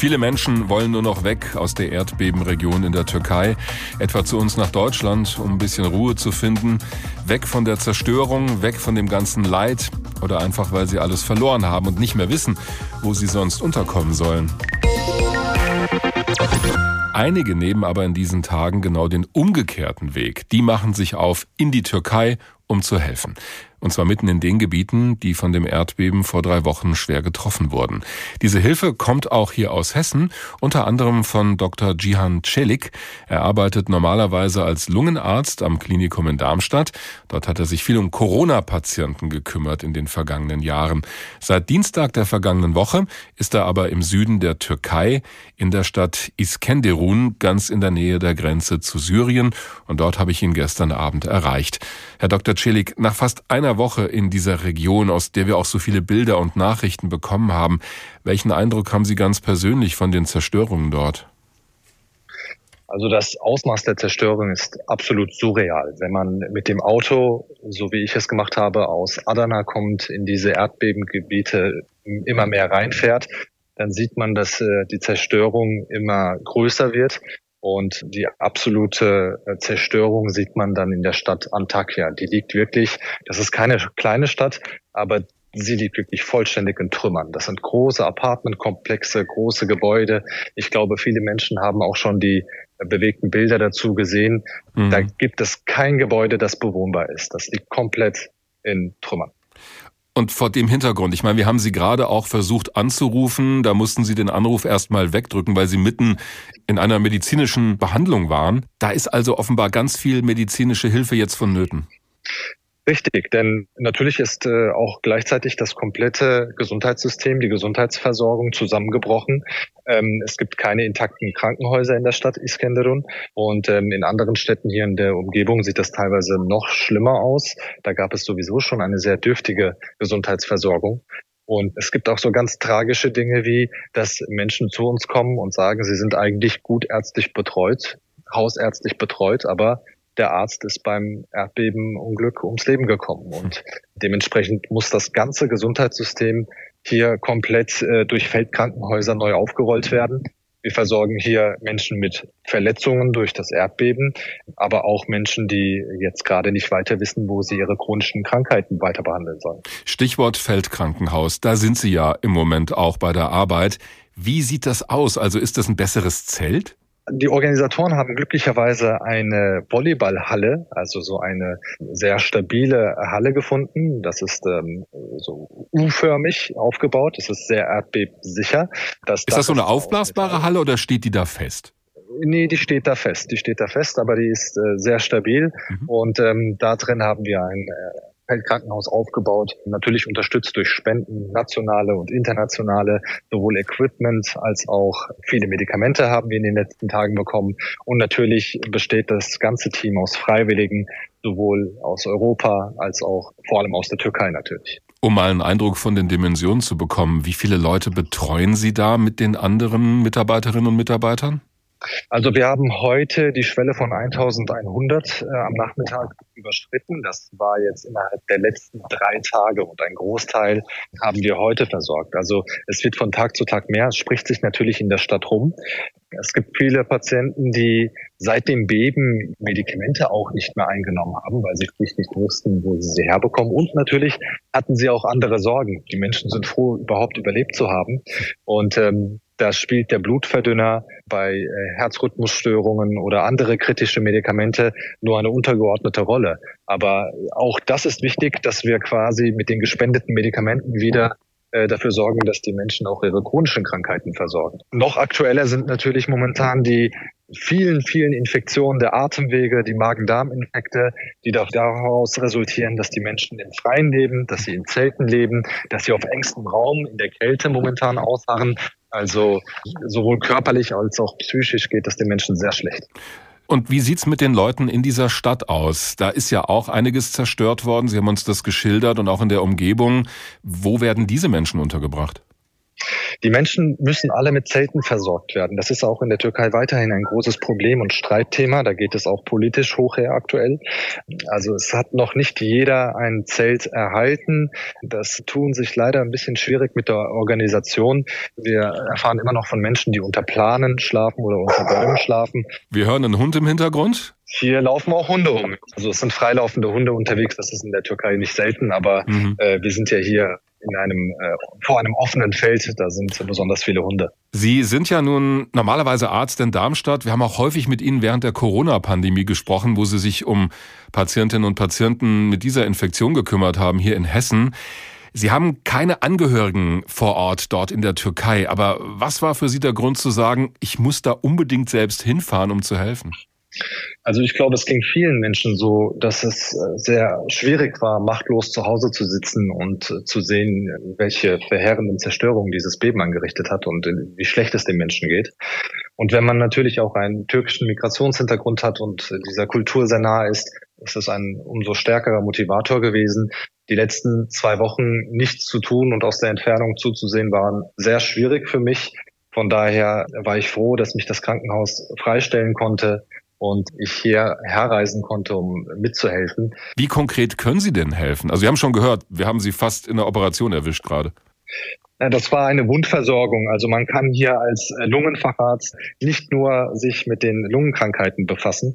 Viele Menschen wollen nur noch weg aus der Erdbebenregion in der Türkei, etwa zu uns nach Deutschland, um ein bisschen Ruhe zu finden, weg von der Zerstörung, weg von dem ganzen Leid oder einfach weil sie alles verloren haben und nicht mehr wissen, wo sie sonst unterkommen sollen. Einige nehmen aber in diesen Tagen genau den umgekehrten Weg. Die machen sich auf in die Türkei, um zu helfen. Und zwar mitten in den Gebieten, die von dem Erdbeben vor drei Wochen schwer getroffen wurden. Diese Hilfe kommt auch hier aus Hessen, unter anderem von Dr. Jihan Celik. Er arbeitet normalerweise als Lungenarzt am Klinikum in Darmstadt. Dort hat er sich viel um Corona-Patienten gekümmert in den vergangenen Jahren. Seit Dienstag der vergangenen Woche ist er aber im Süden der Türkei, in der Stadt Iskenderun, ganz in der Nähe der Grenze zu Syrien. Und dort habe ich ihn gestern Abend erreicht. Herr Dr. Celik, nach fast einer Woche in dieser Region, aus der wir auch so viele Bilder und Nachrichten bekommen haben. Welchen Eindruck haben Sie ganz persönlich von den Zerstörungen dort? Also das Ausmaß der Zerstörung ist absolut surreal. Wenn man mit dem Auto, so wie ich es gemacht habe, aus Adana kommt, in diese Erdbebengebiete immer mehr reinfährt, dann sieht man, dass äh, die Zerstörung immer größer wird. Und die absolute äh, Zerstörung sieht man dann in der Stadt Antakya. Die liegt wirklich, das ist keine kleine Stadt, aber sie liegt wirklich vollständig in Trümmern. Das sind große Apartmentkomplexe, große Gebäude. Ich glaube, viele Menschen haben auch schon die bewegten Bilder dazu gesehen. Mhm. Da gibt es kein Gebäude, das bewohnbar ist. Das liegt komplett in Trümmern. Und vor dem Hintergrund, ich meine, wir haben Sie gerade auch versucht anzurufen, da mussten Sie den Anruf erstmal wegdrücken, weil Sie mitten in einer medizinischen Behandlung waren. Da ist also offenbar ganz viel medizinische Hilfe jetzt vonnöten. Richtig, denn natürlich ist äh, auch gleichzeitig das komplette Gesundheitssystem, die Gesundheitsversorgung zusammengebrochen. Ähm, es gibt keine intakten Krankenhäuser in der Stadt Iskenderun und ähm, in anderen Städten hier in der Umgebung sieht das teilweise noch schlimmer aus. Da gab es sowieso schon eine sehr dürftige Gesundheitsversorgung. Und es gibt auch so ganz tragische Dinge wie, dass Menschen zu uns kommen und sagen, sie sind eigentlich gut ärztlich betreut, hausärztlich betreut, aber der Arzt ist beim Erdbebenunglück ums Leben gekommen. Und dementsprechend muss das ganze Gesundheitssystem hier komplett äh, durch Feldkrankenhäuser neu aufgerollt werden. Wir versorgen hier Menschen mit Verletzungen durch das Erdbeben, aber auch Menschen, die jetzt gerade nicht weiter wissen, wo sie ihre chronischen Krankheiten weiter behandeln sollen. Stichwort Feldkrankenhaus, da sind Sie ja im Moment auch bei der Arbeit. Wie sieht das aus? Also ist das ein besseres Zelt? Die Organisatoren haben glücklicherweise eine Volleyballhalle, also so eine sehr stabile Halle gefunden. Das ist ähm, so U-förmig aufgebaut. Das ist sehr erdbebensicher. Das ist das so eine aufblasbare Halle oder steht die da fest? Nee, die steht da fest. Die steht da fest, aber die ist äh, sehr stabil. Mhm. Und ähm, da drin haben wir ein äh, Feldkrankenhaus aufgebaut, natürlich unterstützt durch Spenden, nationale und internationale, sowohl Equipment als auch viele Medikamente haben wir in den letzten Tagen bekommen. Und natürlich besteht das ganze Team aus Freiwilligen, sowohl aus Europa als auch vor allem aus der Türkei natürlich. Um mal einen Eindruck von den Dimensionen zu bekommen, wie viele Leute betreuen Sie da mit den anderen Mitarbeiterinnen und Mitarbeitern? Also wir haben heute die Schwelle von 1100 äh, am Nachmittag überschritten. Das war jetzt innerhalb der letzten drei Tage und ein Großteil haben wir heute versorgt. Also es wird von Tag zu Tag mehr. Es spricht sich natürlich in der Stadt rum. Es gibt viele Patienten, die seit dem Beben Medikamente auch nicht mehr eingenommen haben, weil sie schlicht nicht wussten, wo sie sie herbekommen. Und natürlich hatten sie auch andere Sorgen. Die Menschen sind froh, überhaupt überlebt zu haben. Und ähm, da spielt der Blutverdünner bei äh, Herzrhythmusstörungen oder andere kritische Medikamente nur eine untergeordnete Rolle. Aber auch das ist wichtig, dass wir quasi mit den gespendeten Medikamenten wieder äh, dafür sorgen, dass die Menschen auch ihre chronischen Krankheiten versorgen. Noch aktueller sind natürlich momentan die vielen, vielen Infektionen der Atemwege, die Magen-Darm-Infekte, die daraus resultieren, dass die Menschen im Freien leben, dass sie in Zelten leben, dass sie auf engstem Raum in der Kälte momentan ausharren also sowohl körperlich als auch psychisch geht es den Menschen sehr schlecht. Und wie sieht's mit den Leuten in dieser Stadt aus? Da ist ja auch einiges zerstört worden. Sie haben uns das geschildert und auch in der Umgebung. Wo werden diese Menschen untergebracht? Die Menschen müssen alle mit Zelten versorgt werden. Das ist auch in der Türkei weiterhin ein großes Problem und Streitthema. Da geht es auch politisch hoch her aktuell. Also es hat noch nicht jeder ein Zelt erhalten. Das tun sich leider ein bisschen schwierig mit der Organisation. Wir erfahren immer noch von Menschen, die unter Planen schlafen oder unter Bäumen schlafen. Wir hören einen Hund im Hintergrund. Hier laufen auch Hunde rum. Also es sind freilaufende Hunde unterwegs. Das ist in der Türkei nicht selten, aber mhm. äh, wir sind ja hier in einem äh, vor einem offenen Feld. Da sind besonders viele Hunde. Sie sind ja nun normalerweise Arzt in Darmstadt. Wir haben auch häufig mit Ihnen während der Corona-Pandemie gesprochen, wo Sie sich um Patientinnen und Patienten mit dieser Infektion gekümmert haben hier in Hessen. Sie haben keine Angehörigen vor Ort dort in der Türkei. Aber was war für Sie der Grund zu sagen, ich muss da unbedingt selbst hinfahren, um zu helfen? Also ich glaube, es ging vielen Menschen so, dass es äh, sehr schwierig war, machtlos zu Hause zu sitzen und äh, zu sehen, welche verheerenden Zerstörungen dieses Beben angerichtet hat und wie schlecht es den Menschen geht. Und wenn man natürlich auch einen türkischen Migrationshintergrund hat und dieser Kultur sehr nah ist, ist es ein umso stärkerer Motivator gewesen. Die letzten zwei Wochen nichts zu tun und aus der Entfernung zuzusehen waren sehr schwierig für mich. Von daher war ich froh, dass mich das Krankenhaus freistellen konnte, und ich hier herreisen konnte, um mitzuhelfen. Wie konkret können Sie denn helfen? Also Sie haben schon gehört, wir haben Sie fast in der Operation erwischt gerade. Das war eine Wundversorgung. Also man kann hier als Lungenfacharzt nicht nur sich mit den Lungenkrankheiten befassen,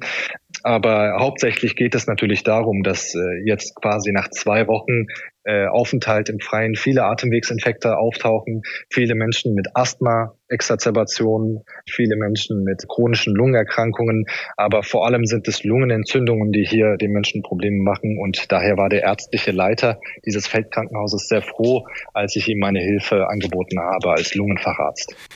aber hauptsächlich geht es natürlich darum, dass äh, jetzt quasi nach zwei Wochen äh, Aufenthalt im Freien viele Atemwegsinfekte auftauchen, viele Menschen mit Asthma, Exazerbationen, viele Menschen mit chronischen Lungenerkrankungen, aber vor allem sind es Lungenentzündungen, die hier den Menschen Probleme machen und daher war der ärztliche Leiter dieses Feldkrankenhauses sehr froh, als ich ihm meine Hilfe angeboten habe als Lungenfacharzt.